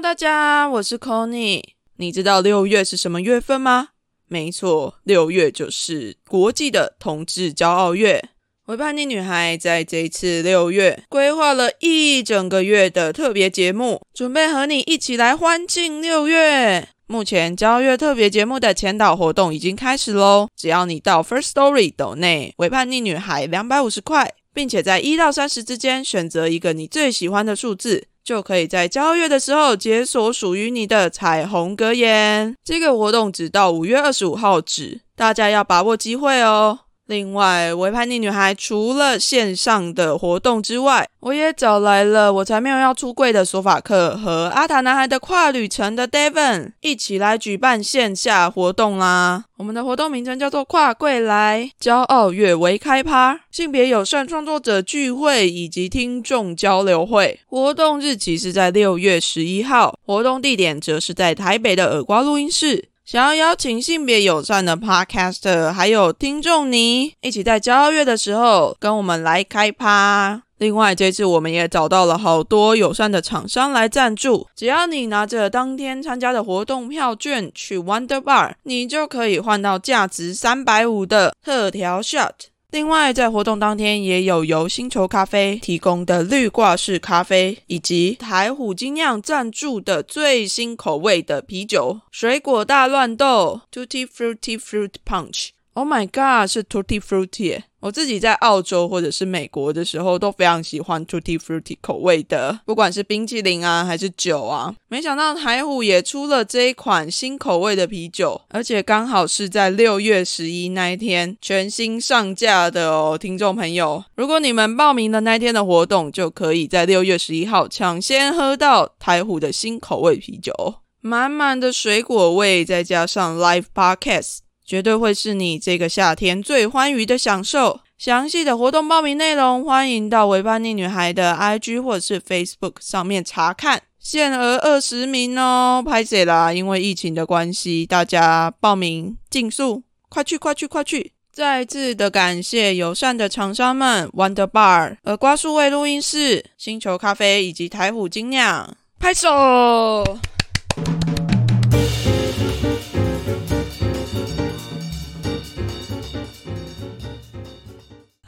大家，我是 Conny。你知道六月是什么月份吗？没错，六月就是国际的同志骄傲月。为叛逆女孩在这一次六月规划了一整个月的特别节目，准备和你一起来欢庆六月。目前骄傲月特别节目的前导活动已经开始喽！只要你到 First Story 抖内为叛逆女孩两百五十块，并且在一到三十之间选择一个你最喜欢的数字，就可以在交月的时候解锁属于你的彩虹格言。这个活动只到五月二十五号止，大家要把握机会哦！另外，维叛逆女孩除了线上的活动之外，我也找来了我才没有要出柜的索法克和阿塔男孩的跨旅程的 Devon 一起来举办线下活动啦。我们的活动名称叫做“跨柜来骄傲月为开趴”，性别友善创作者聚会以及听众交流会。活动日期是在六月十一号，活动地点则是在台北的耳瓜录音室。想要邀请性别友善的 Podcaster，还有听众你一起在交月的时候跟我们来开趴。另外，这次我们也找到了好多友善的厂商来赞助，只要你拿着当天参加的活动票券去 Wonder Bar，你就可以换到价值三百五的特调 shot。另外，在活动当天也有由星球咖啡提供的绿挂式咖啡，以及台虎精酿赞助的最新口味的啤酒——水果大乱斗 （Tutti Frutti Fruit Punch）。Oh my god，是 Tutti Frutti！我自己在澳洲或者是美国的时候都非常喜欢 Tutti Frutti 口味的，不管是冰淇淋啊还是酒啊。没想到台虎也出了这一款新口味的啤酒，而且刚好是在六月十一那一天全新上架的哦，听众朋友，如果你们报名的那天的活动，就可以在六月十一号抢先喝到台虎的新口味啤酒，满满的水果味，再加上 Live Podcast。绝对会是你这个夏天最欢愉的享受。详细的活动报名内容，欢迎到维叛逆女孩的 IG 或者是 Facebook 上面查看。限额二十名哦，拍谁啦？因为疫情的关系，大家报名尽速，快去快去快去！再次的感谢友善的厂商们：Wonder Bar、耳瓜数位录音室、星球咖啡以及台虎精酿。拍手！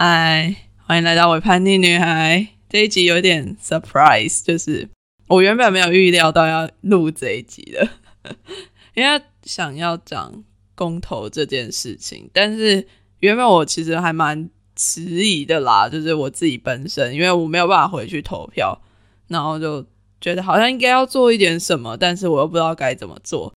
嗨，欢迎来到《我叛逆女孩》这一集，有点 surprise，就是我原本没有预料到要录这一集的，因为想要讲公投这件事情，但是原本我其实还蛮迟疑的啦，就是我自己本身，因为我没有办法回去投票，然后就觉得好像应该要做一点什么，但是我又不知道该怎么做，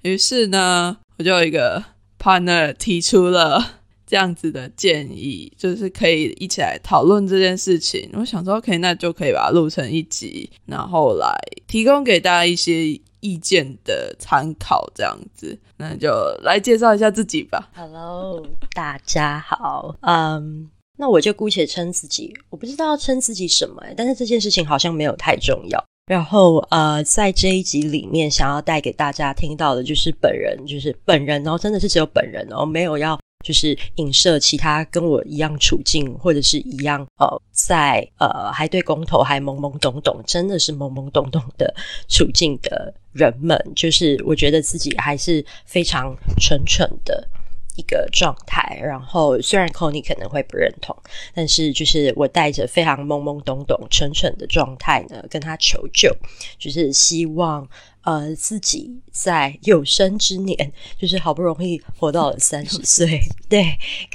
于是呢，我就有一个 partner 提出了。这样子的建议，就是可以一起来讨论这件事情。我想说，OK，那就可以把它录成一集，然后来提供给大家一些意见的参考。这样子，那就来介绍一下自己吧。Hello，大家好。嗯，那我就姑且称自己，我不知道称自己什么，但是这件事情好像没有太重要。然后，呃，在这一集里面，想要带给大家听到的，就是本人，就是本人，然后真的是只有本人，然后没有要。就是影射其他跟我一样处境，或者是一样呃，在呃还对公投还懵懵懂懂，真的是懵懵懂懂的处境的人们，就是我觉得自己还是非常蠢蠢的一个状态。然后虽然 c o n y 可能会不认同，但是就是我带着非常懵懵懂懂、蠢蠢的状态呢，跟他求救，就是希望。呃，自己在有生之年，就是好不容易活到了三十岁，对，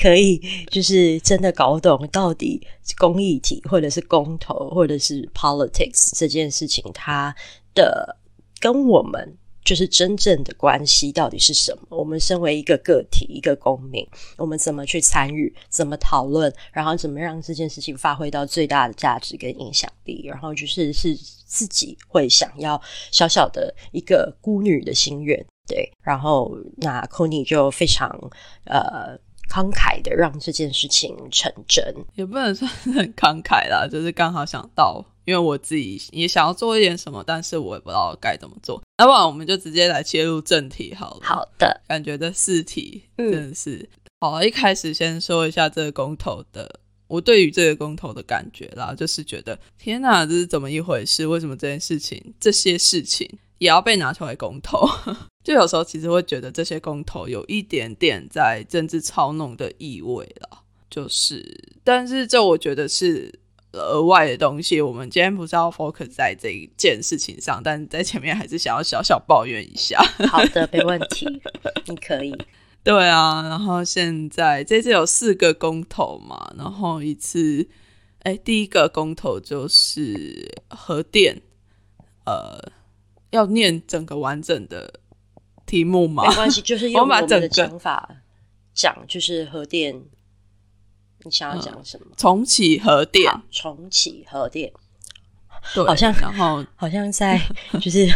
可以就是真的搞懂到底公益体或者是公投或者是 politics 这件事情，它的跟我们就是真正的关系到底是什么？我们身为一个个体，一个公民，我们怎么去参与？怎么讨论？然后怎么让这件事情发挥到最大的价值跟影响力？然后就是是。自己会想要小小的一个孤女的心愿，对，然后那 c o n y 就非常呃慷慨的让这件事情成真，也不能算是很慷慨啦，就是刚好想到，因为我自己也想要做一点什么，但是我也不知道该怎么做，那不然我们就直接来切入正题好了。好的，感觉这四题真的是好，一开始先说一下这个公投的我对于这个公投的感觉啦，就是觉得天哪，这是怎么一回事？为什么这件事情、这些事情也要被拿出来公投？就有时候其实会觉得这些公投有一点点在政治操弄的意味了。就是，但是这我觉得是额外的东西。我们今天不是要 focus 在这一件事情上，但在前面还是想要小小抱怨一下。好的，没问题，你可以。对啊，然后现在这次有四个公投嘛，然后一次，哎，第一个公投就是核电，呃，要念整个完整的题目吗？没关系，就是 用我们的讲法讲，就是核电。你想要讲什么？重启核电，重启核电，对，好像然后好像在 就是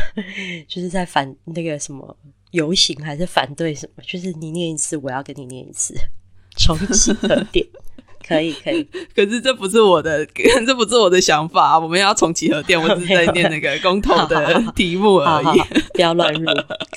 就是在反那个什么游行，还是反对什么？就是你念一次，我要跟你念一次，重启核电，可以可以。可是这不是我的，这不是我的想法。我们要重启核电，我只是在念那个公投的题目而已，不要乱入。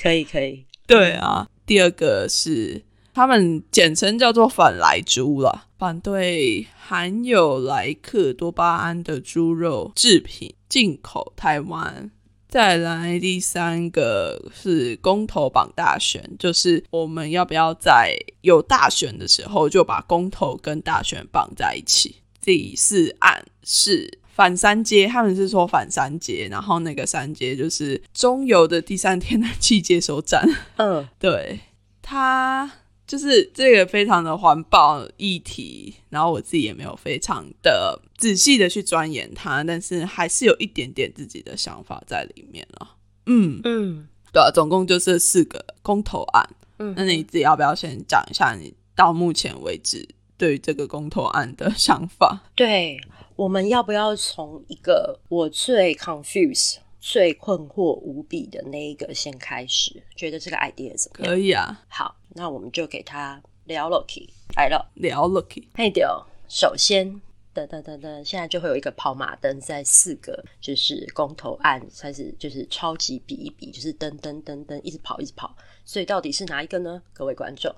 可以可以，对啊。第二个是。他们简称叫做反来猪了，反对含有莱克多巴胺的猪肉制品进口台湾。再来第三个是公投榜大选，就是我们要不要在有大选的时候就把公投跟大选绑在一起。第四案是反三阶，他们是说反三阶，然后那个三阶就是中油的第三天然气接收站。嗯，对，他。就是这个非常的环保议题，然后我自己也没有非常的仔细的去钻研它，但是还是有一点点自己的想法在里面了。嗯嗯，对啊，总共就是四个公投案。嗯，那你自己要不要先讲一下你到目前为止对于这个公投案的想法？对，我们要不要从一个我最 confuse？最困惑无比的那一个先开始，觉得这个 idea 怎么样？可以啊。好，那我们就给他聊 Lucky 来了，聊 Lucky。嘿，丢。首先，噔噔噔噔，现在就会有一个跑马灯，在四个就是公投案开始，就是超级比一比，就是噔噔噔噔一直跑，一直跑。所以到底是哪一个呢？各位观众，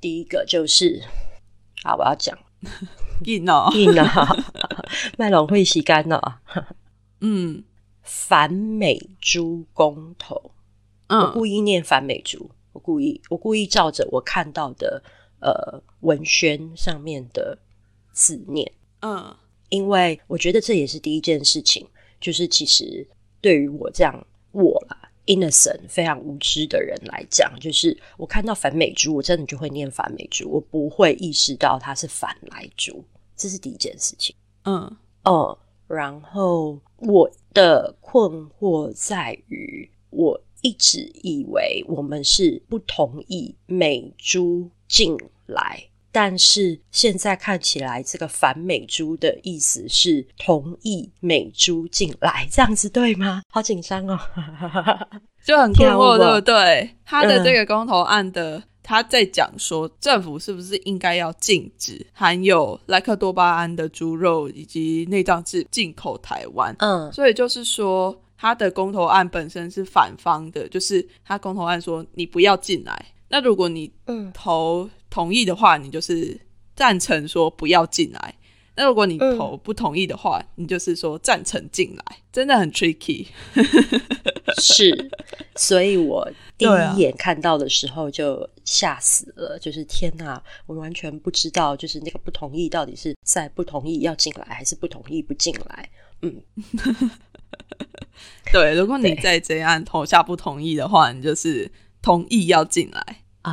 第一个就是啊，我要讲 硬哦，硬哦，麦龙会洗干哦。嗯。反美猪公投，我故意念反美猪，我故意，我故意照着我看到的呃文宣上面的字念，嗯，因为我觉得这也是第一件事情，就是其实对于我这样我啦 innocent 非常无知的人来讲，就是我看到反美猪，我真的就会念反美猪，我不会意识到它是反来猪，这是第一件事情，嗯。哦，然后我。的困惑在于，我一直以为我们是不同意美猪进来，但是现在看起来，这个反美猪的意思是同意美猪进来，这样子对吗？好紧张哦，就很困惑，对不对？他的这个公投案的。他在讲说，政府是不是应该要禁止含有莱克多巴胺的猪肉以及内脏制进口台湾？嗯，所以就是说，他的公投案本身是反方的，就是他公投案说你不要进来。那如果你投同意的话，你就是赞成说不要进来。那如果你投不同意的话，你就是说赞成进来，真的很 tricky。是，所以我第一眼看到的时候就吓死了，就是天哪，我完全不知道，就是那个不同意到底是在不同意要进来，还是不同意不进来。嗯，对，如果你在这样投下不同意的话，你就是同意要进来啊。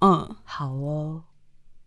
嗯，好哦。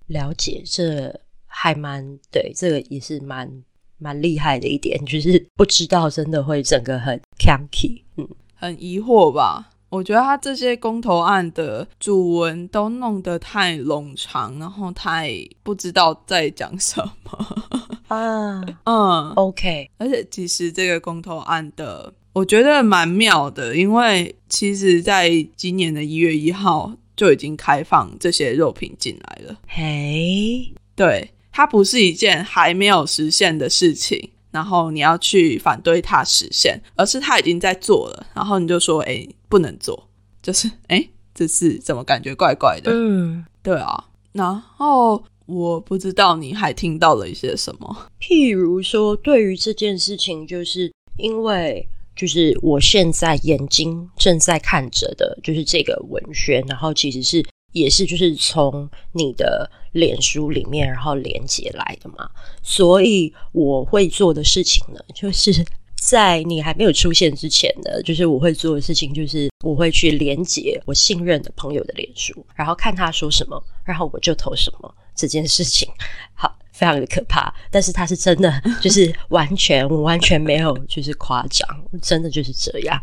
了解，这还蛮对，这个也是蛮蛮厉害的一点，就是不知道真的会整个很 c a n k y 嗯，很疑惑吧？我觉得他这些公投案的主文都弄得太冗长，然后太不知道在讲什么啊。嗯，OK，而且其实这个公投案的，我觉得蛮妙的，因为其实在今年的一月一号。就已经开放这些肉品进来了。嘿，对，它不是一件还没有实现的事情，然后你要去反对它实现，而是它已经在做了，然后你就说，哎，不能做，就是，哎，这是怎么感觉怪怪的？嗯，对啊。然后我不知道你还听到了一些什么。譬如说，对于这件事情，就是因为就是我现在眼睛正在看着的，就是这个文宣，然后其实是也是就是从你的脸书里面然后连接来的嘛，所以我会做的事情呢，就是在你还没有出现之前呢，就是我会做的事情，就是我会去连接我信任的朋友的脸书，然后看他说什么，然后我就投什么。这件事情好，非常的可怕，但是他是真的，就是完全完全没有就是夸张，真的就是这样。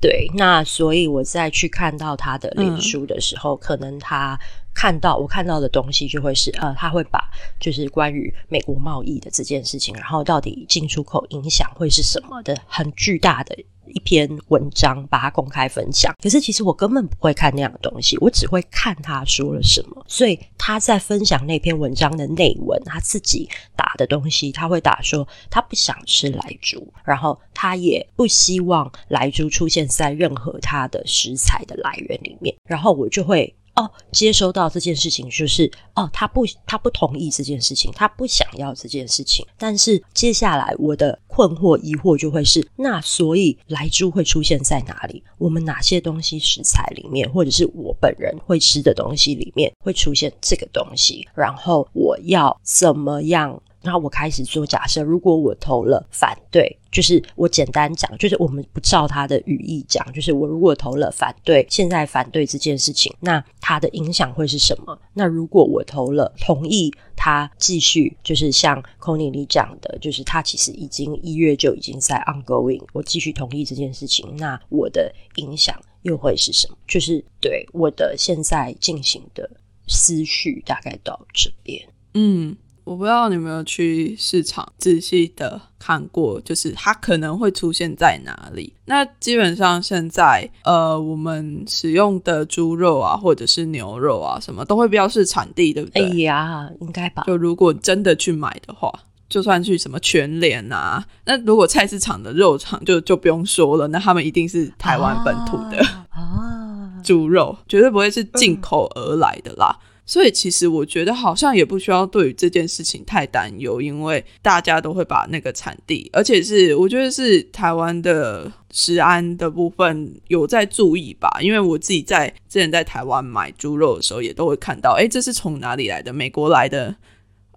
对，那所以我在去看到他的脸书的时候，可能他看到我看到的东西就会是呃，他会把就是关于美国贸易的这件事情，然后到底进出口影响会是什么的很巨大的。一篇文章，把它公开分享。可是其实我根本不会看那样的东西，我只会看他说了什么。所以他在分享那篇文章的内文，他自己打的东西，他会打说他不想吃莱猪，然后他也不希望莱猪出现在任何他的食材的来源里面。然后我就会。哦，接收到这件事情就是哦，他不，他不同意这件事情，他不想要这件事情。但是接下来我的困惑疑惑就会是，那所以来猪会出现在哪里？我们哪些东西食材里面，或者是我本人会吃的东西里面会出现这个东西？然后我要怎么样？然后我开始做假设，如果我投了反对，就是我简单讲，就是我们不照他的语义讲，就是我如果投了反对，现在反对这件事情，那它的影响会是什么？那如果我投了同意，他继续就是像 Conny 你讲的，就是他其实已经一月就已经在 ongoing，我继续同意这件事情，那我的影响又会是什么？就是对我的现在进行的思绪大概到这边，嗯。我不知道你有没有去市场仔细的看过，就是它可能会出现在哪里。那基本上现在，呃，我们使用的猪肉啊，或者是牛肉啊，什么都会标示产地，对不对？哎呀，应该吧。就如果真的去买的话，就算去什么全联啊，那如果菜市场的肉场就就不用说了，那他们一定是台湾本土的啊 猪肉，绝对不会是进口而来的啦。所以其实我觉得好像也不需要对于这件事情太担忧，因为大家都会把那个产地，而且是我觉得是台湾的食安的部分有在注意吧。因为我自己在之前在台湾买猪肉的时候，也都会看到，哎，这是从哪里来的？美国来的？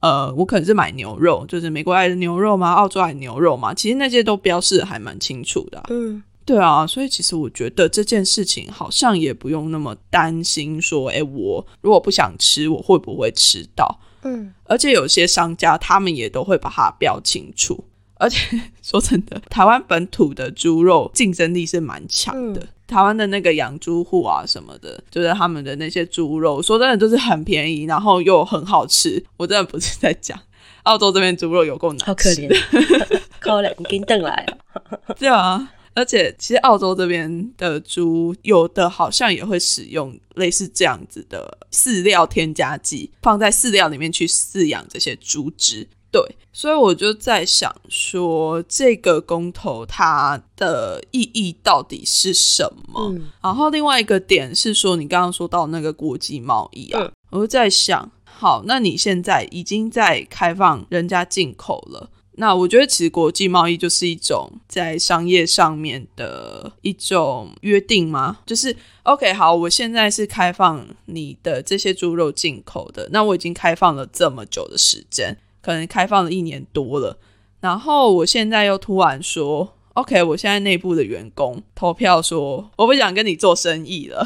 呃，我可能是买牛肉，就是美国来的牛肉吗？澳洲来的牛肉吗？其实那些都标示还蛮清楚的。嗯。对啊，所以其实我觉得这件事情好像也不用那么担心，说，哎，我如果不想吃，我会不会吃到？嗯，而且有些商家他们也都会把它标清楚。而且 说真的，台湾本土的猪肉竞争力是蛮强的。台湾的那个养猪户啊什么的，就是他们的那些猪肉，说真的就是很便宜，然后又很好吃。我真的不是在讲澳洲这边猪肉有够难，好可怜，可怜，你跟邓来了。对啊。而且，其实澳洲这边的猪有的好像也会使用类似这样子的饲料添加剂，放在饲料里面去饲养这些猪只。对，所以我就在想说，这个公投它的意义到底是什么？然后另外一个点是说，你刚刚说到那个国际贸易啊，我就在想，好，那你现在已经在开放人家进口了。那我觉得，其实国际贸易就是一种在商业上面的一种约定吗？就是 OK，好，我现在是开放你的这些猪肉进口的，那我已经开放了这么久的时间，可能开放了一年多了，然后我现在又突然说 OK，我现在内部的员工投票说我不想跟你做生意了。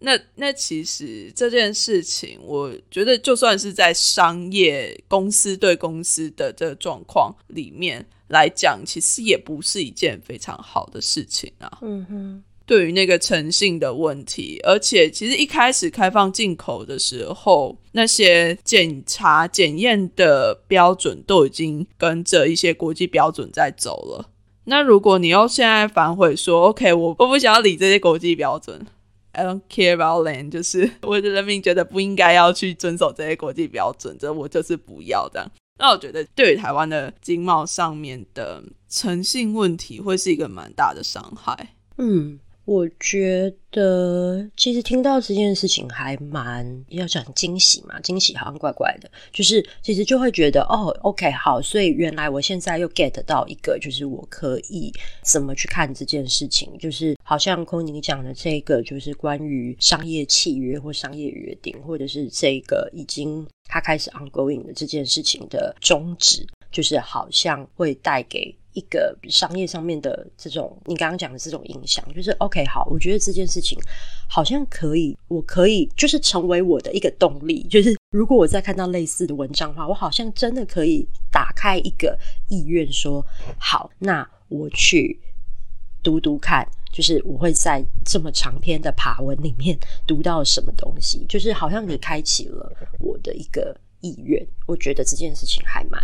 那那其实这件事情，我觉得就算是在商业公司对公司的这个状况里面来讲，其实也不是一件非常好的事情啊。嗯哼，对于那个诚信的问题，而且其实一开始开放进口的时候，那些检查检验的标准都已经跟着一些国际标准在走了。那如果你又现在反悔说，OK，我我不想要理这些国际标准。I don't care about land，就是 我的人民觉得不应该要去遵守这些国际标准，这我就是不要这样。那我觉得对于台湾的经贸上面的诚信问题，会是一个蛮大的伤害。嗯，我觉得其实听到这件事情还蛮要讲惊喜嘛，惊喜好像怪怪的，就是其实就会觉得哦，OK，好，所以原来我现在又 get 到一个，就是我可以怎么去看这件事情，就是好像空尼讲的这个，就是关于商业契约或商业约定，或者是这个已经他开始 ongoing 的这件事情的宗旨，就是好像会带给。一个商业上面的这种，你刚刚讲的这种影响，就是 OK，好，我觉得这件事情好像可以，我可以就是成为我的一个动力，就是如果我再看到类似的文章的话，我好像真的可以打开一个意愿，说好，那我去读读看，就是我会在这么长篇的爬文里面读到什么东西，就是好像你开启了我的一个。意愿，我觉得这件事情还蛮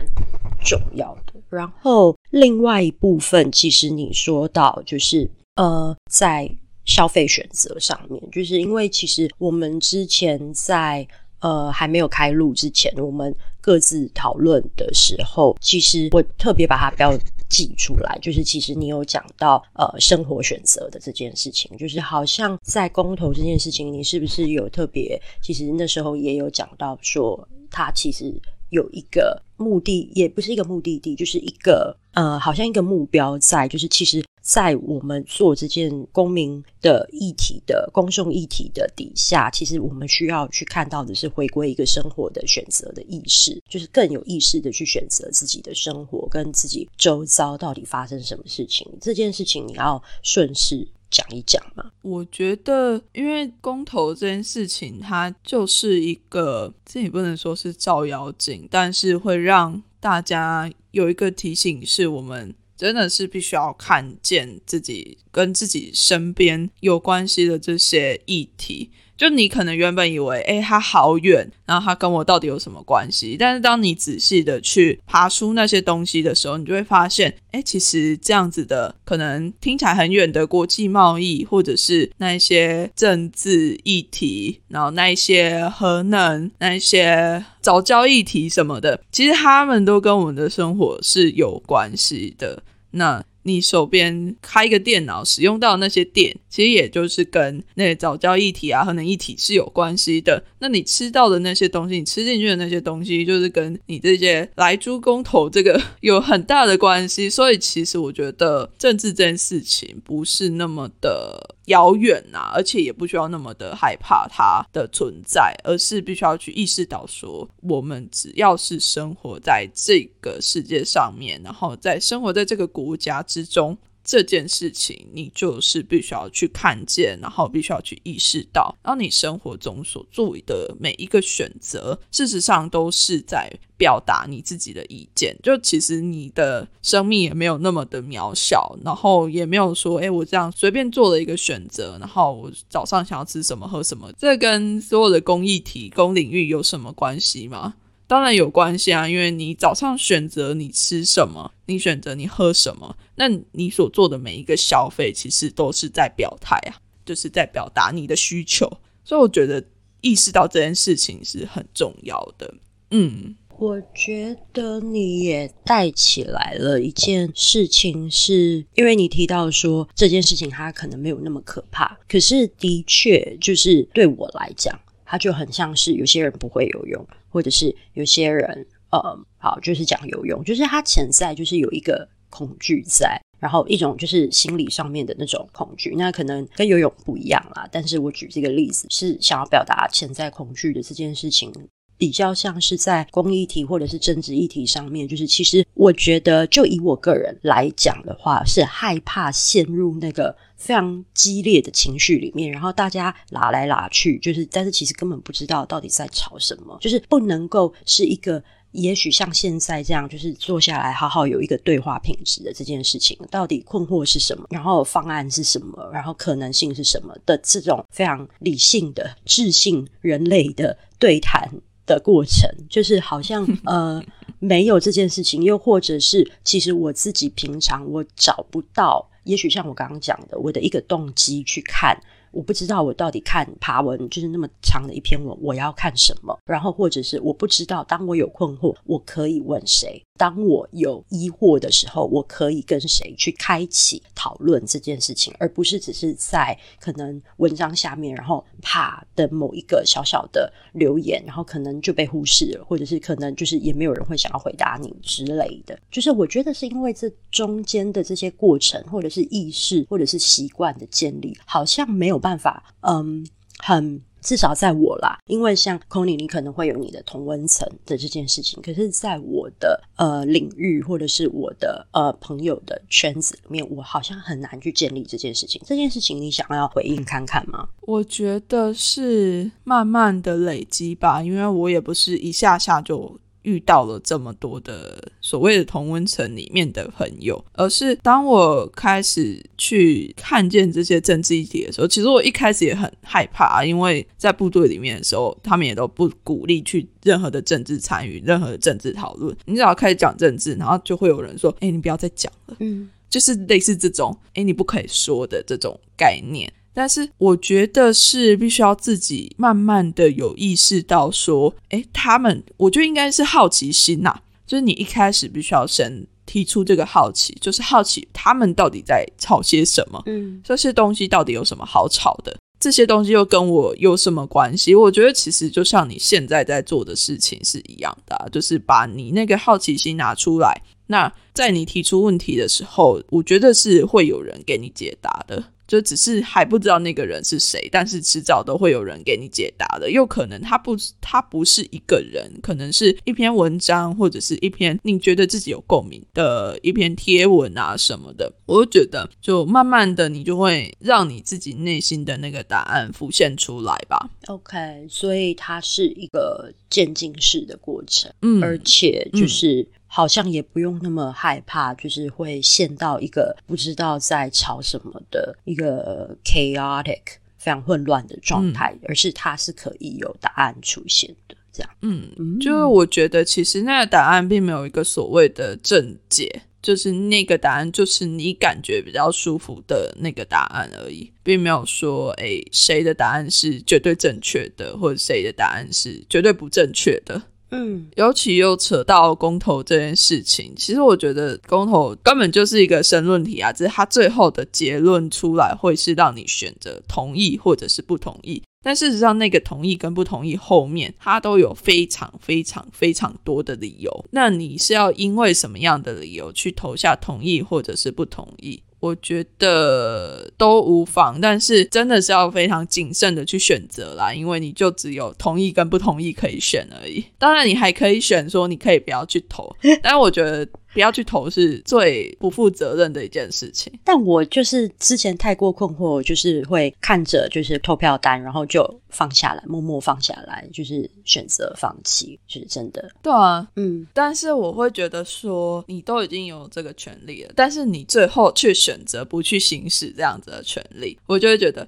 重要的。然后，另外一部分，其实你说到就是呃，在消费选择上面，就是因为其实我们之前在呃还没有开录之前，我们各自讨论的时候，其实我特别把它标记出来，就是其实你有讲到呃生活选择的这件事情，就是好像在公投这件事情，你是不是有特别？其实那时候也有讲到说。它其实有一个目的，也不是一个目的地，就是一个呃，好像一个目标在，就是其实，在我们做这件公民的议题的公众议题的底下，其实我们需要去看到的是回归一个生活的选择的意识，就是更有意识的去选择自己的生活跟自己周遭到底发生什么事情，这件事情你要顺势。讲一讲嘛？我觉得，因为公投这件事情，它就是一个，这也不能说是照妖镜，但是会让大家有一个提醒，是我们真的是必须要看见自己跟自己身边有关系的这些议题。就你可能原本以为，哎，他好远，然后他跟我到底有什么关系？但是当你仔细的去爬出那些东西的时候，你就会发现，哎，其实这样子的可能听起来很远的国际贸易，或者是那一些政治议题，然后那一些核能、那一些早教议题什么的，其实他们都跟我们的生活是有关系的。那你手边开一个电脑使用到那些电，其实也就是跟那个早教一体啊、核能一体是有关系的。那你吃到的那些东西，你吃进去的那些东西，就是跟你这些来猪公投这个 有很大的关系。所以，其实我觉得政治这件事情不是那么的遥远呐，而且也不需要那么的害怕它的存在，而是必须要去意识到说，我们只要是生活在这个世界上面，然后在生活在这个国家。之中这件事情，你就是必须要去看见，然后必须要去意识到，然后你生活中所做的每一个选择，事实上都是在表达你自己的意见。就其实你的生命也没有那么的渺小，然后也没有说，哎，我这样随便做了一个选择，然后我早上想要吃什么喝什么，这跟所有的公益提供领域有什么关系吗？当然有关系啊，因为你早上选择你吃什么，你选择你喝什么，那你所做的每一个消费，其实都是在表态啊，就是在表达你的需求。所以我觉得意识到这件事情是很重要的。嗯，我觉得你也带起来了一件事情，是因为你提到说这件事情它可能没有那么可怕，可是的确就是对我来讲。它就很像是有些人不会游泳，或者是有些人，呃，好，就是讲游泳，就是他潜在就是有一个恐惧在，然后一种就是心理上面的那种恐惧，那可能跟游泳不一样啦。但是我举这个例子是想要表达潜在恐惧的这件事情。比较像是在公益题或者是政治议题上面，就是其实我觉得，就以我个人来讲的话，是害怕陷入那个非常激烈的情绪里面，然后大家拉来拉去，就是但是其实根本不知道到底在吵什么，就是不能够是一个也许像现在这样，就是坐下来好好有一个对话品质的这件事情，到底困惑是什么，然后方案是什么，然后可能性是什么的这种非常理性的智性人类的对谈。的过程就是好像 呃没有这件事情，又或者是其实我自己平常我找不到，也许像我刚刚讲的，我的一个动机去看，我不知道我到底看爬文就是那么长的一篇文，我要看什么，然后或者是我不知道，当我有困惑，我可以问谁，当我有疑惑的时候，我可以跟谁去开启讨论这件事情，而不是只是在可能文章下面，然后啪的某一个小小的留言，然后可能就被忽视了，或者是可能就是也没有人会想要回答你之类的。就是我觉得是因为这中间的这些过程，或者是意识，或者是习惯的建立，好像没有办法，嗯，很。至少在我啦，因为像 c o n y 你可能会有你的同温层的这件事情，可是在我的呃领域或者是我的呃朋友的圈子里面，我好像很难去建立这件事情。这件事情你想要回应看看吗？我觉得是慢慢的累积吧，因为我也不是一下下就。遇到了这么多的所谓的同温层里面的朋友，而是当我开始去看见这些政治议题的时候，其实我一开始也很害怕，因为在部队里面的时候，他们也都不鼓励去任何的政治参与、任何的政治讨论。你只要开始讲政治，然后就会有人说：“哎，你不要再讲了。”嗯，就是类似这种“哎，你不可以说”的这种概念。但是我觉得是必须要自己慢慢的有意识到说，哎，他们，我觉得应该是好奇心呐，就是你一开始必须要先提出这个好奇，就是好奇他们到底在吵些什么，嗯，这些东西到底有什么好吵的？这些东西又跟我有什么关系？我觉得其实就像你现在在做的事情是一样的，就是把你那个好奇心拿出来，那在你提出问题的时候，我觉得是会有人给你解答的。就只是还不知道那个人是谁，但是迟早都会有人给你解答的。又可能他不，他不是一个人，可能是一篇文章，或者是一篇你觉得自己有共鸣的一篇贴文啊什么的。我就觉得，就慢慢的，你就会让你自己内心的那个答案浮现出来吧。OK，所以它是一个渐进式的过程，嗯，而且就是。好像也不用那么害怕，就是会陷到一个不知道在吵什么的一个 chaotic 非常混乱的状态，而是它是可以有答案出现的。这样，嗯，就是我觉得其实那个答案并没有一个所谓的正解，就是那个答案就是你感觉比较舒服的那个答案而已，并没有说哎谁的答案是绝对正确的，或者谁的答案是绝对不正确的。嗯，尤其又扯到公投这件事情，其实我觉得公投根本就是一个申论题啊，只是它最后的结论出来会是让你选择同意或者是不同意，但事实上那个同意跟不同意后面，它都有非常非常非常多的理由。那你是要因为什么样的理由去投下同意或者是不同意？我觉得都无妨，但是真的是要非常谨慎的去选择啦，因为你就只有同意跟不同意可以选而已。当然，你还可以选说你可以不要去投，但我觉得。不要去投是最不负责任的一件事情。但我就是之前太过困惑，就是会看着就是投票单，然后就放下来，默默放下来，就是选择放弃，就是真的。对啊，嗯。但是我会觉得说，你都已经有这个权利了，但是你最后却选择不去行使这样子的权利，我就会觉得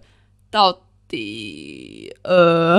到。底呃，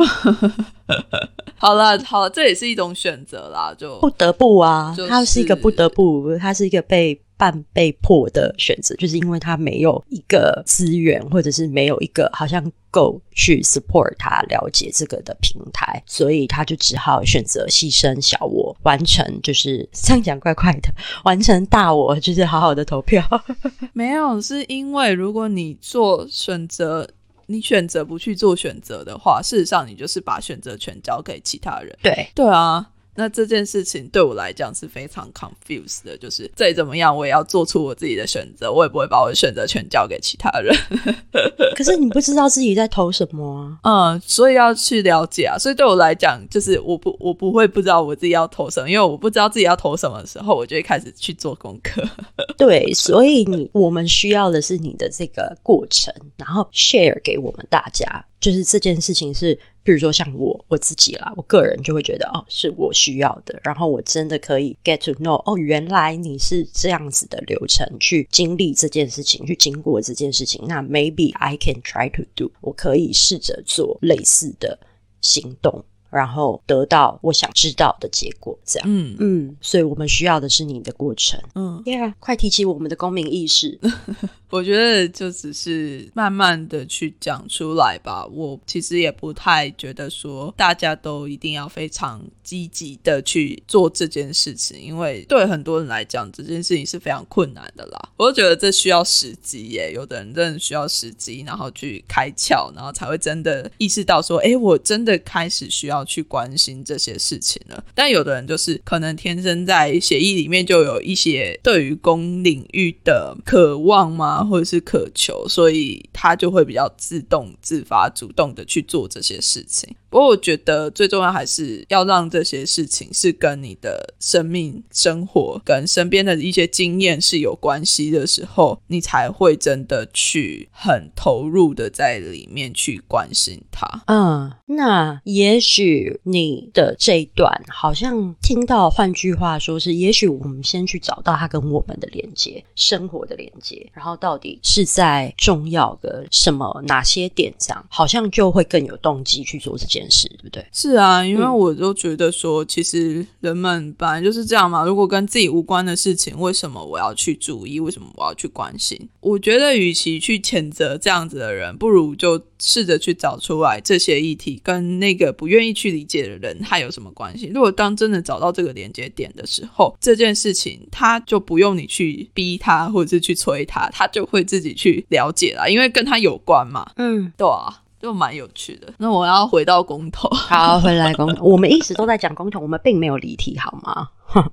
好了好了，这也是一种选择啦，就不得不啊，它是一个不得不，它是一个被半被迫的选择，就是因为他没有一个资源，或者是没有一个好像够去 support 他了解这个的平台，所以他就只好选择牺牲小我，完成就是这样讲怪怪的，完成大我，就是好好的投票。没有，是因为如果你做选择。你选择不去做选择的话，事实上你就是把选择权交给其他人。对，对啊。那这件事情对我来讲是非常 confused 的，就是再怎么样我也要做出我自己的选择，我也不会把我的选择权交给其他人。可是你不知道自己在投什么啊？嗯，所以要去了解啊。所以对我来讲，就是我不我不会不知道我自己要投什么，因为我不知道自己要投什么的时候，我就会开始去做功课。对，所以你我们需要的是你的这个过程，然后 share 给我们大家。就是这件事情是，譬如说像我我自己啦，我个人就会觉得哦，是我需要的。然后我真的可以 get to know，哦，原来你是这样子的流程去经历这件事情，去经过这件事情。那 maybe I can try to do，我可以试着做类似的行动。然后得到我想知道的结果。这样，嗯嗯，所以我们需要的是你的过程。嗯，Yeah，快提起我们的公民意识。我觉得就只是慢慢的去讲出来吧。我其实也不太觉得说大家都一定要非常积极的去做这件事情，因为对很多人来讲，这件事情是非常困难的啦。我就觉得这需要时机耶，有的人真的需要时机，然后去开窍，然后才会真的意识到说，哎，我真的开始需要要去关心这些事情了。但有的人就是可能天生在协议里面就有一些对于公领域的渴望吗，或者是渴求，所以他就会比较自动自发、主动的去做这些事情。不过我觉得最重要还是要让这些事情是跟你的生命、生活跟身边的一些经验是有关系的时候，你才会真的去很投入的在里面去关心它。嗯，那也许你的这一段好像听到，换句话说是，也许我们先去找到它跟我们的连接，生活的连接，然后到底是在重要的什么哪些点上，好像就会更有动机去做这件事，对不对？是啊，因为嗯我都觉得说，其实人们本来就是这样嘛。如果跟自己无关的事情，为什么我要去注意？为什么我要去关心？我觉得，与其去谴责这样子的人，不如就试着去找出来这些议题跟那个不愿意去理解的人他有什么关系。如果当真的找到这个连接点的时候，这件事情他就不用你去逼他，或者是去催他，他就会自己去了解啦，因为跟他有关嘛。嗯，对啊，就蛮有趣的。那我要回到公投。好，回来公，我们一直都在讲公投，我们并没有离题，好吗？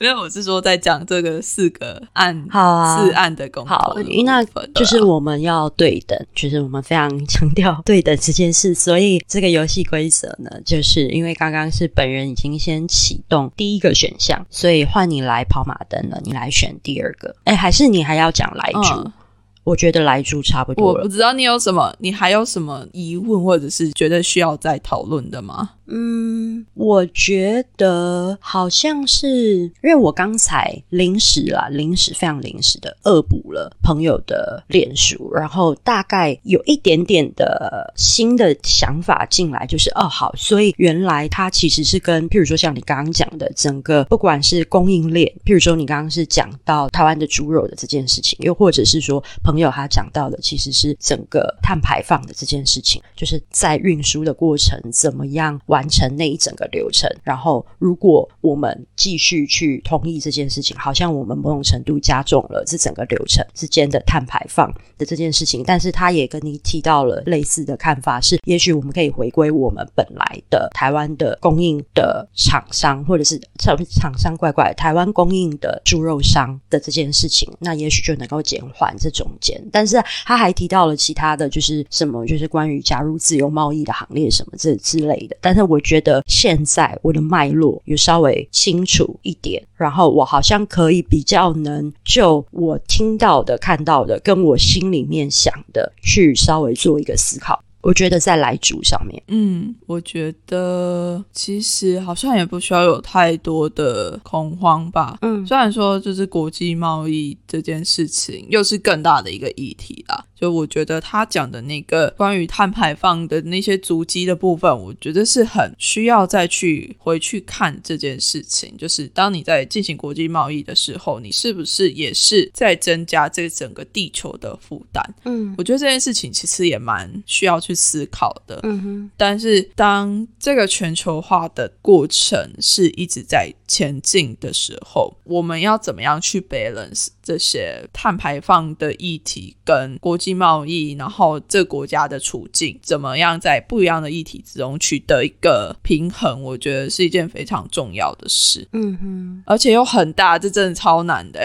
因为我是说在讲这个四个案，好啊四案的公投好那就是我们要对等，就是我们非常强调对等这件事，所以这个游戏规则呢，就是因为刚刚是本人已经先启动第一个选项，所以换你来跑马灯了，你来选第二个。哎，还是你还要讲来主？嗯我觉得来住差不多了。我不知道你有什么，你还有什么疑问，或者是觉得需要再讨论的吗？嗯，我觉得好像是因为我刚才临时啦，临时非常临时的恶补了朋友的脸书，然后大概有一点点的新的想法进来，就是哦好，所以原来它其实是跟，譬如说像你刚刚讲的整个不管是供应链，譬如说你刚刚是讲到台湾的猪肉的这件事情，又或者是说朋友他讲到的其实是整个碳排放的这件事情，就是在运输的过程怎么样完成那一整个流程。然后，如果我们继续去同意这件事情，好像我们某种程度加重了这整个流程之间的碳排放的这件事情。但是，他也跟你提到了类似的看法，是也许我们可以回归我们本来的台湾的供应的厂商，或者是厂厂商怪怪台湾供应的猪肉商的这件事情，那也许就能够减缓这中间。但是他还提到了其他的就是什么，就是关于加入自由贸易的行列什么这之类的。但是我觉得现在我的脉络有稍微清楚一点，然后我好像可以比较能就我听到的、看到的，跟我心里面想的去稍微做一个思考。我觉得在来主上面，嗯，我觉得其实好像也不需要有太多的恐慌吧。嗯虽然说就是国际贸易这件事情又是更大的一个议题啦，就我觉得他讲的那个关于碳排放的那些足迹的部分，我觉得是很需要再去回去看这件事情。就是当你在进行国际贸易的时候，你是不是也是在增加这整个地球的负担？嗯我觉得这件事情其实也蛮需要去思考的。嗯哼，但是当这个全球化的过程是一直在前进的时候，我们要怎么样去 balance 这些碳排放的议题跟国际贸易，然后这国家的处境，怎么样在不一样的议题之中取得一个平衡？我觉得是一件非常重要的事，嗯哼，而且又很大，这真的超难的。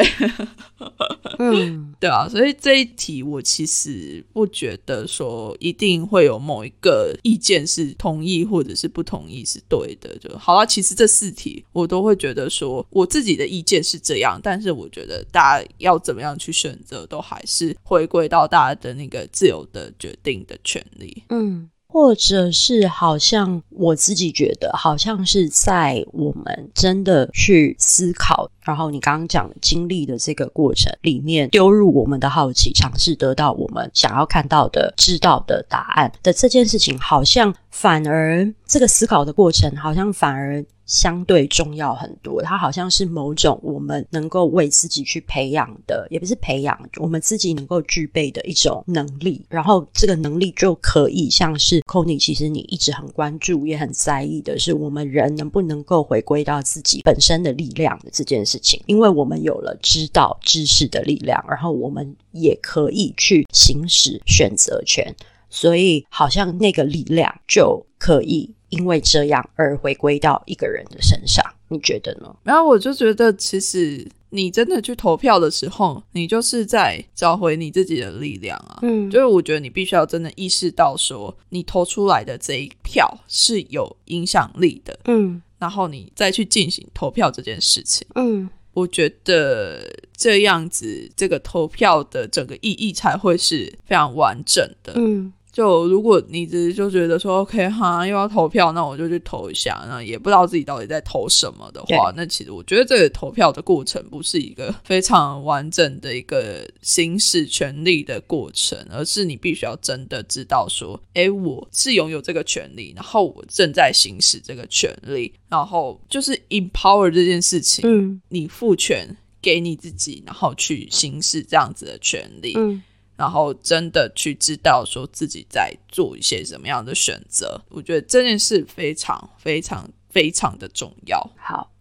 嗯 对啊，所以这一题我其实不觉得说一定会有某一个意见是同意或者是不同意是对的，就好了。其实这四题我都会觉得说我自己的意见是这样，但是我觉得大家要怎么样去选择，都还是回归到大家的那个自由的决定的权利。嗯。或者是好像我自己觉得，好像是在我们真的去思考，然后你刚刚讲经历的这个过程里面，丢入我们的好奇，尝试得到我们想要看到的、知道的答案的这件事情，好像反而这个思考的过程，好像反而。相对重要很多，它好像是某种我们能够为自己去培养的，也不是培养，我们自己能够具备的一种能力。然后这个能力就可以像是 c o n y 其实你一直很关注也很在意的是，我们人能不能够回归到自己本身的力量的这件事情。因为我们有了知道知识的力量，然后我们也可以去行使选择权，所以好像那个力量就可以。因为这样而回归到一个人的身上，你觉得呢？然后我就觉得，其实你真的去投票的时候，你就是在找回你自己的力量啊。嗯，就是我觉得你必须要真的意识到，说你投出来的这一票是有影响力的。嗯，然后你再去进行投票这件事情。嗯，我觉得这样子，这个投票的整个意义才会是非常完整的。嗯。就如果你只是就觉得说 OK 哈又要投票，那我就去投一下，那也不知道自己到底在投什么的话，那其实我觉得这个投票的过程不是一个非常完整的一个行使权利的过程，而是你必须要真的知道说，哎，我是拥有这个权利，然后我正在行使这个权利，然后就是 empower 这件事情，嗯，你赋权给你自己，然后去行使这样子的权利，嗯。然后真的去知道说自己在做一些什么样的选择，我觉得这件事非常非常非常的重要。好，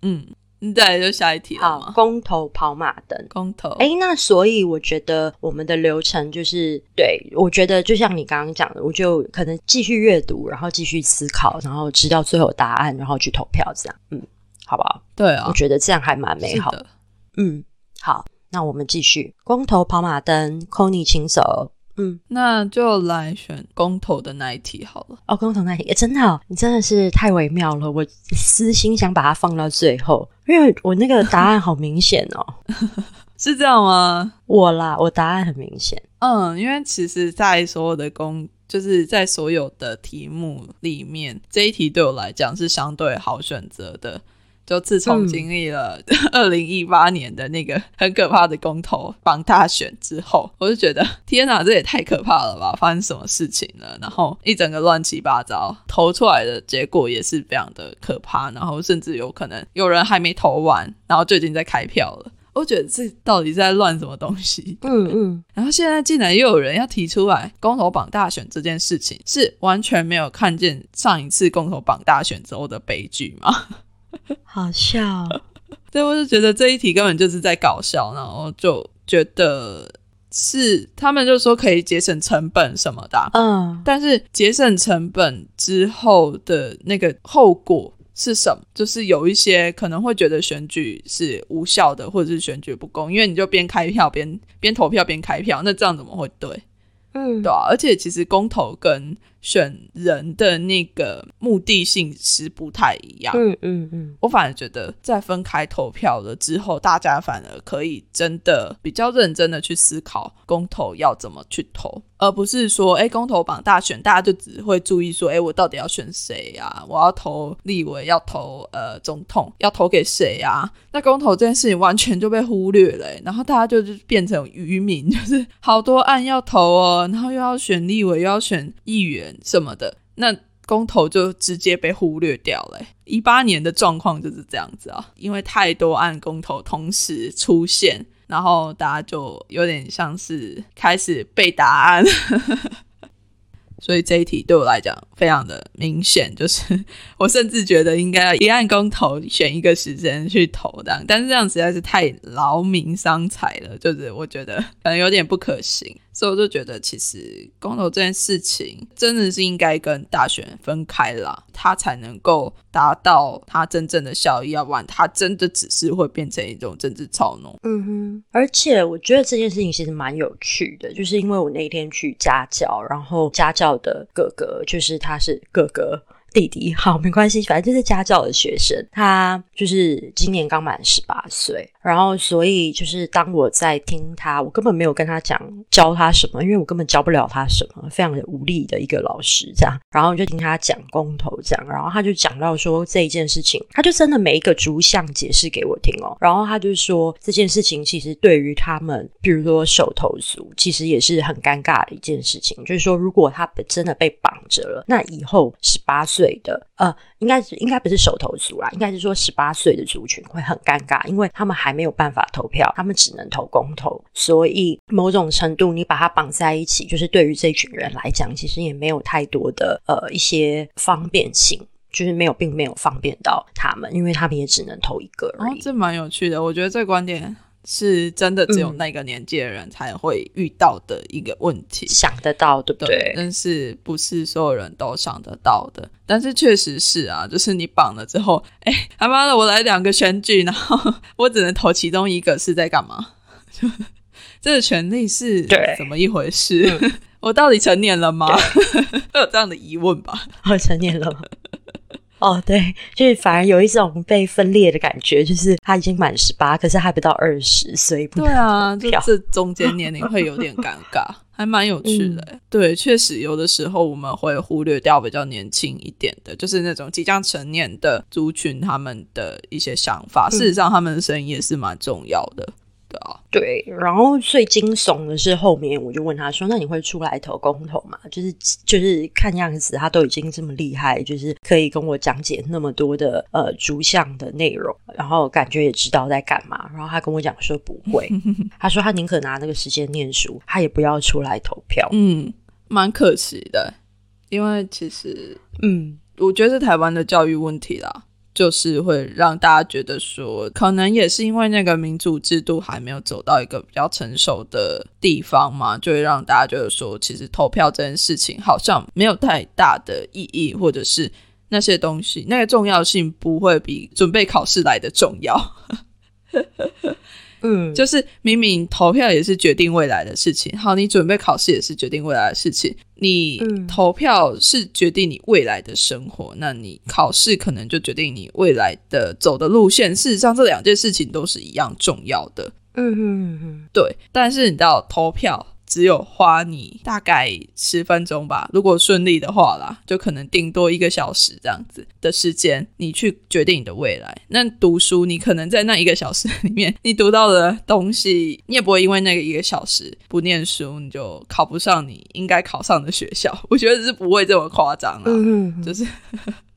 嗯，再来就下一题了吗？公投跑马灯，公投。哎，那所以我觉得我们的流程就是，对我觉得就像你刚刚讲的，我就可能继续阅读，然后继续思考，然后知道最后答案，然后去投票，这样，嗯，好不好？对啊，我觉得这样还蛮美好的。嗯，好。那我们继续公投跑马灯 n y 请手。嗯，那就来选公投的那一题好了。哦，公投那一题，真的，你真的是太微妙了。我私心想把它放到最后，因为我那个答案好明显哦。是这样吗？我啦，我答案很明显。嗯，因为其实，在所有的公，就是在所有的题目里面，这一题对我来讲是相对好选择的。就自从经历了 二零一八年的那个很可怕的公投榜大选之后，我就觉得天哪，这也太可怕了吧！发生什么事情了？然后一整个乱七八糟，投出来的结果也是非常的可怕。然后甚至有可能有人还没投完，然后就已经在开票了。我觉得这到底在乱什么东西？嗯嗯。然后现在竟然又有人要提出来公投榜大选这件事情，是完全没有看见上一次公投榜大选之后的悲剧吗？好笑，对，我就觉得这一题根本就是在搞笑，然后就觉得是他们就说可以节省成本什么的，嗯，但是节省成本之后的那个后果是什么？就是有一些可能会觉得选举是无效的，或者是选举不公，因为你就边开票边边投票边开票，那这样怎么会对？嗯，对啊，而且其实公投跟选人的那个目的性是不太一样。嗯嗯嗯，我反而觉得在分开投票了之后，大家反而可以真的比较认真的去思考公投要怎么去投，而不是说，哎，公投榜大选，大家就只会注意说，哎，我到底要选谁呀？我要投立委，要投呃总统，要投给谁呀？那公投这件事情完全就被忽略了，然后大家就是变成渔民，就是好多案要投哦，然后又要选立委，又要选议员。什么的，那公投就直接被忽略掉了。一八年的状况就是这样子啊，因为太多案公投同时出现，然后大家就有点像是开始背答案。所以这一题对我来讲非常的明显，就是我甚至觉得应该要一按公投选一个时间去投的，但是这样实在是太劳民伤财了，就是我觉得可能有点不可行，所以我就觉得其实公投这件事情真的是应该跟大选分开了，它才能够达到它真正的效益，要不然它真的只是会变成一种政治操弄。嗯哼，而且我觉得这件事情其实蛮有趣的，就是因为我那天去家教，然后家教。的哥哥就是他是哥哥，弟弟，好，没关系，反正就是家教的学生，他就是今年刚满十八岁，然后所以就是当我在听他，我根本没有跟他讲教他什么，因为我根本教不了他什么，非常的无力的一个老师这样，然后就听他讲公投这样，然后他就讲到说这一件事情，他就真的每一个逐项解释给我听哦，然后他就说这件事情其实对于他们，比如说手头族，其实也是很尴尬的一件事情，就是说如果他真的被绑着了，那以后十八岁。对的呃，应该是应该不是手头族啦，应该是说十八岁的族群会很尴尬，因为他们还没有办法投票，他们只能投公投，所以某种程度你把它绑在一起，就是对于这群人来讲，其实也没有太多的呃一些方便性，就是没有并没有方便到他们，因为他们也只能投一个而已。这蛮有趣的，我觉得这观点。是真的只有那个年纪的人才会遇到的一个问题，想得到对不对？但是不是所有人都想得到的？但是确实是啊，就是你绑了之后，哎，他妈的，我来两个选举，然后 我只能投其中一个，是在干嘛？这个权利是怎么一回事？我到底成年了吗？会有这样的疑问吧？我成年了。哦，对，就是反而有一种被分裂的感觉，就是他已经满十八，可是还不到二十所以不。对啊，就这中间年龄会有点尴尬，还蛮有趣的。对，确实有的时候我们会忽略掉比较年轻一点的，就是那种即将成年的族群，他们的一些想法。事实上，他们的声音也是蛮重要的。对啊，对，然后最惊悚的是后面，我就问他说：“那你会出来投公投吗？”就是就是看样子他都已经这么厉害，就是可以跟我讲解那么多的呃逐项的内容，然后感觉也知道在干嘛。然后他跟我讲说不会，他说他宁可拿那个时间念书，他也不要出来投票。嗯，蛮可惜的，因为其实嗯，我觉得是台湾的教育问题啦。就是会让大家觉得说，可能也是因为那个民主制度还没有走到一个比较成熟的地方嘛，就会让大家觉得说，其实投票这件事情好像没有太大的意义，或者是那些东西那个重要性不会比准备考试来的重要。嗯，就是明明投票也是决定未来的事情，好，你准备考试也是决定未来的事情。你投票是决定你未来的生活，那你考试可能就决定你未来的走的路线。事实上，这两件事情都是一样重要的。嗯嗯嗯，对。但是你知道投票。只有花你大概十分钟吧，如果顺利的话啦，就可能顶多一个小时这样子的时间，你去决定你的未来。那读书，你可能在那一个小时里面，你读到的东西，你也不会因为那个一个小时不念书，你就考不上你应该考上的学校。我觉得是不会这么夸张啊，就是。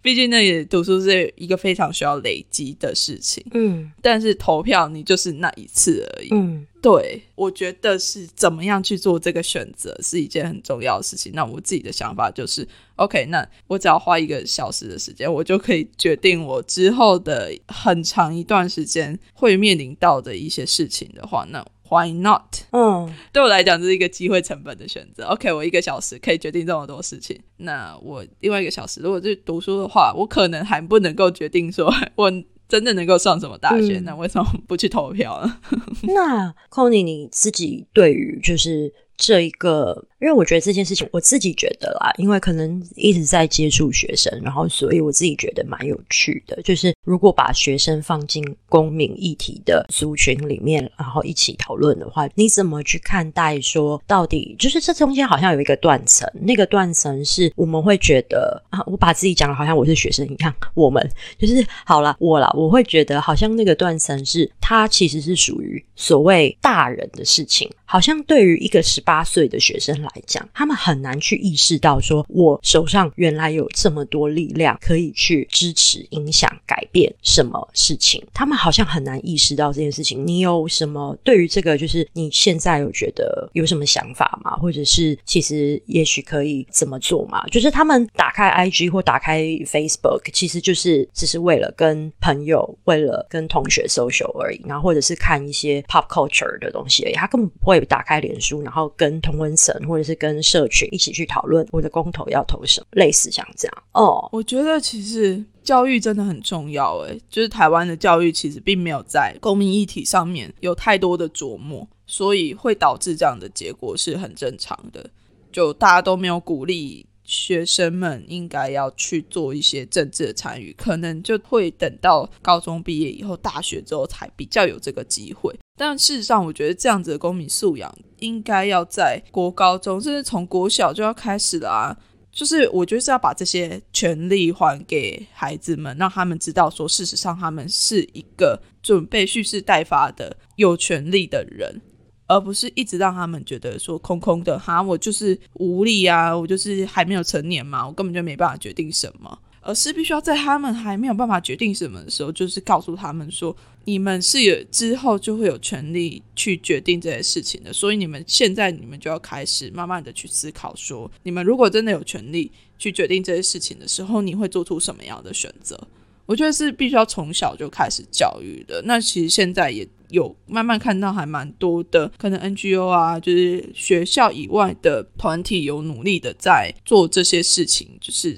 毕竟，那也读书是一个非常需要累积的事情。嗯，但是投票你就是那一次而已。嗯，对，我觉得是怎么样去做这个选择是一件很重要的事情。那我自己的想法就是，OK，那我只要花一个小时的时间，我就可以决定我之后的很长一段时间会面临到的一些事情的话，那。Why not？嗯，对我来讲这是一个机会成本的选择。OK，我一个小时可以决定这么多事情。那我另外一个小时，如果是读书的话，我可能还不能够决定说 我真的能够上什么大学。那为什么不去投票呢？那 c o n y 你自己对于就是这一个。因为我觉得这件事情，我自己觉得啦，因为可能一直在接触学生，然后所以我自己觉得蛮有趣的。就是如果把学生放进公民议题的族群里面，然后一起讨论的话，你怎么去看待？说到底，就是这中间好像有一个断层，那个断层是我们会觉得啊，我把自己讲的好像我是学生一样，我们就是好了，我啦，我会觉得好像那个断层是它其实是属于所谓大人的事情，好像对于一个十八岁的学生来。讲，他们很难去意识到，说我手上原来有这么多力量可以去支持、影响、改变什么事情。他们好像很难意识到这件事情。你有什么对于这个，就是你现在有觉得有什么想法吗？或者是其实也许可以怎么做吗？就是他们打开 IG 或打开 Facebook，其实就是只是为了跟朋友、为了跟同学 social 而已，然后或者是看一些 pop culture 的东西而已。他根本不会打开脸书，然后跟同温层或者是跟社群一起去讨论我的公投要投什么，类似像这样哦。我觉得其实教育真的很重要，诶，就是台湾的教育其实并没有在公民议题上面有太多的琢磨，所以会导致这样的结果是很正常的。就大家都没有鼓励。学生们应该要去做一些政治的参与，可能就会等到高中毕业以后、大学之后才比较有这个机会。但事实上，我觉得这样子的公民素养应该要在国高中，甚至从国小就要开始了啊。就是我觉得是要把这些权利还给孩子们，让他们知道说，事实上他们是一个准备蓄势待发的有权利的人，而不是一直让他们觉得说空空的哈，我就是无力啊，我就是还没有成年嘛，我根本就没办法决定什么。而是必须要在他们还没有办法决定什么的时候，就是告诉他们说，你们是有之后就会有权利去决定这些事情的。所以你们现在你们就要开始慢慢的去思考，说你们如果真的有权利去决定这些事情的时候，你会做出什么样的选择？我觉得是必须要从小就开始教育的。那其实现在也有慢慢看到还蛮多的，可能 NGO 啊，就是学校以外的团体有努力的在做这些事情，就是。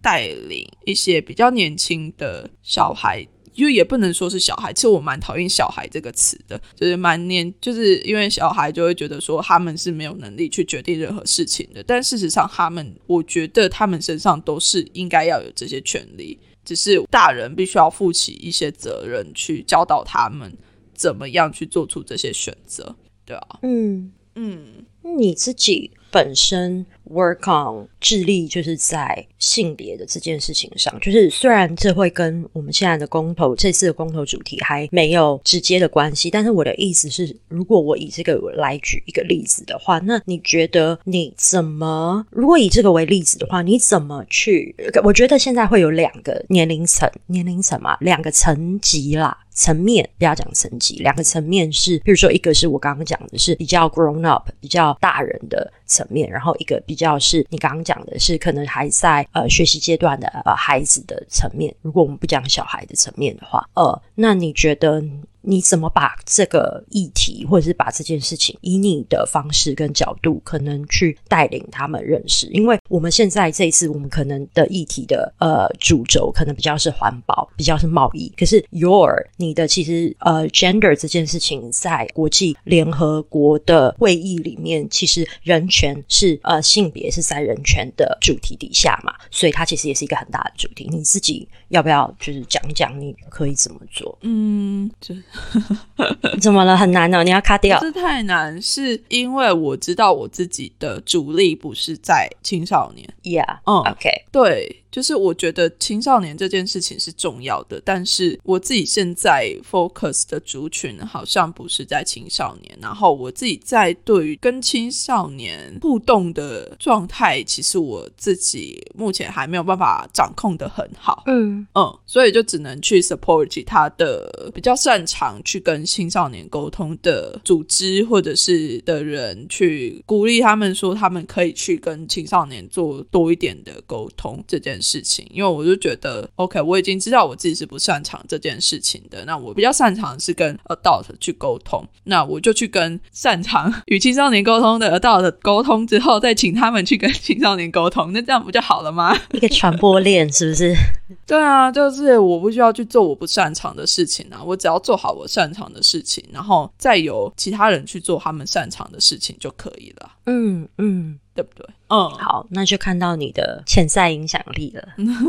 带领一些比较年轻的小孩，因为也不能说是小孩，其实我蛮讨厌“小孩”这个词的，就是蛮年，就是因为小孩就会觉得说他们是没有能力去决定任何事情的，但事实上他们，我觉得他们身上都是应该要有这些权利，只是大人必须要负起一些责任，去教导他们怎么样去做出这些选择，对啊，嗯嗯，你自己。本身 work on 致力就是在性别的这件事情上，就是虽然这会跟我们现在的公投这次的公投主题还没有直接的关系，但是我的意思是，如果我以这个来举一个例子的话，那你觉得你怎么？如果以这个为例子的话，你怎么去？我觉得现在会有两个年龄层，年龄层嘛，两个层级啦。层面不要讲层级，两个层面是，比如说一个是我刚刚讲的是比较 grown up 比较大人的层面，然后一个比较是你刚刚讲的是可能还在呃学习阶段的呃孩子的层面。如果我们不讲小孩的层面的话，呃，那你觉得？你怎么把这个议题，或者是把这件事情，以你的方式跟角度，可能去带领他们认识？因为我们现在这一次，我们可能的议题的呃主轴，可能比较是环保，比较是贸易。可是 your 你的其实呃 gender 这件事情，在国际联合国的会议里面，其实人权是呃性别是在人权的主题底下嘛，所以它其实也是一个很大的主题。你自己要不要就是讲讲你可以怎么做？嗯，就。怎么了？很难哦，你要卡掉。是太难，是因为我知道我自己的主力不是在青少年。Yeah，嗯，OK，对。就是我觉得青少年这件事情是重要的，但是我自己现在 focus 的族群好像不是在青少年。然后我自己在对于跟青少年互动的状态，其实我自己目前还没有办法掌控的很好。嗯嗯，所以就只能去 support 其他的比较擅长去跟青少年沟通的组织或者是的人，去鼓励他们说他们可以去跟青少年做多一点的沟通这件。事情，因为我就觉得，OK，我已经知道我自己是不擅长这件事情的。那我比较擅长是跟 adult 去沟通，那我就去跟擅长与青少年沟通的 adult 沟通之后，再请他们去跟青少年沟通，那这样不就好了吗？一个传播链是不是？对啊，就是我不需要去做我不擅长的事情啊，我只要做好我擅长的事情，然后再由其他人去做他们擅长的事情就可以了。嗯嗯。对不对？嗯，好，那就看到你的潜在影响力了，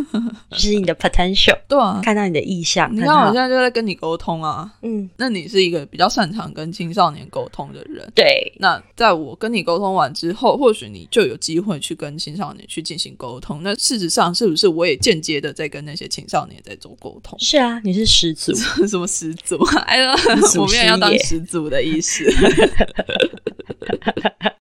就是你的 potential。对啊，看到你的意向。你看，我现在就在跟你沟通啊。嗯，那你是一个比较擅长跟青少年沟通的人。对，那在我跟你沟通完之后，或许你就有机会去跟青少年去进行沟通。那事实上，是不是我也间接的在跟那些青少年在做沟通？是啊，你是始祖，什么始祖？哎呀，我没有要当始祖的意思。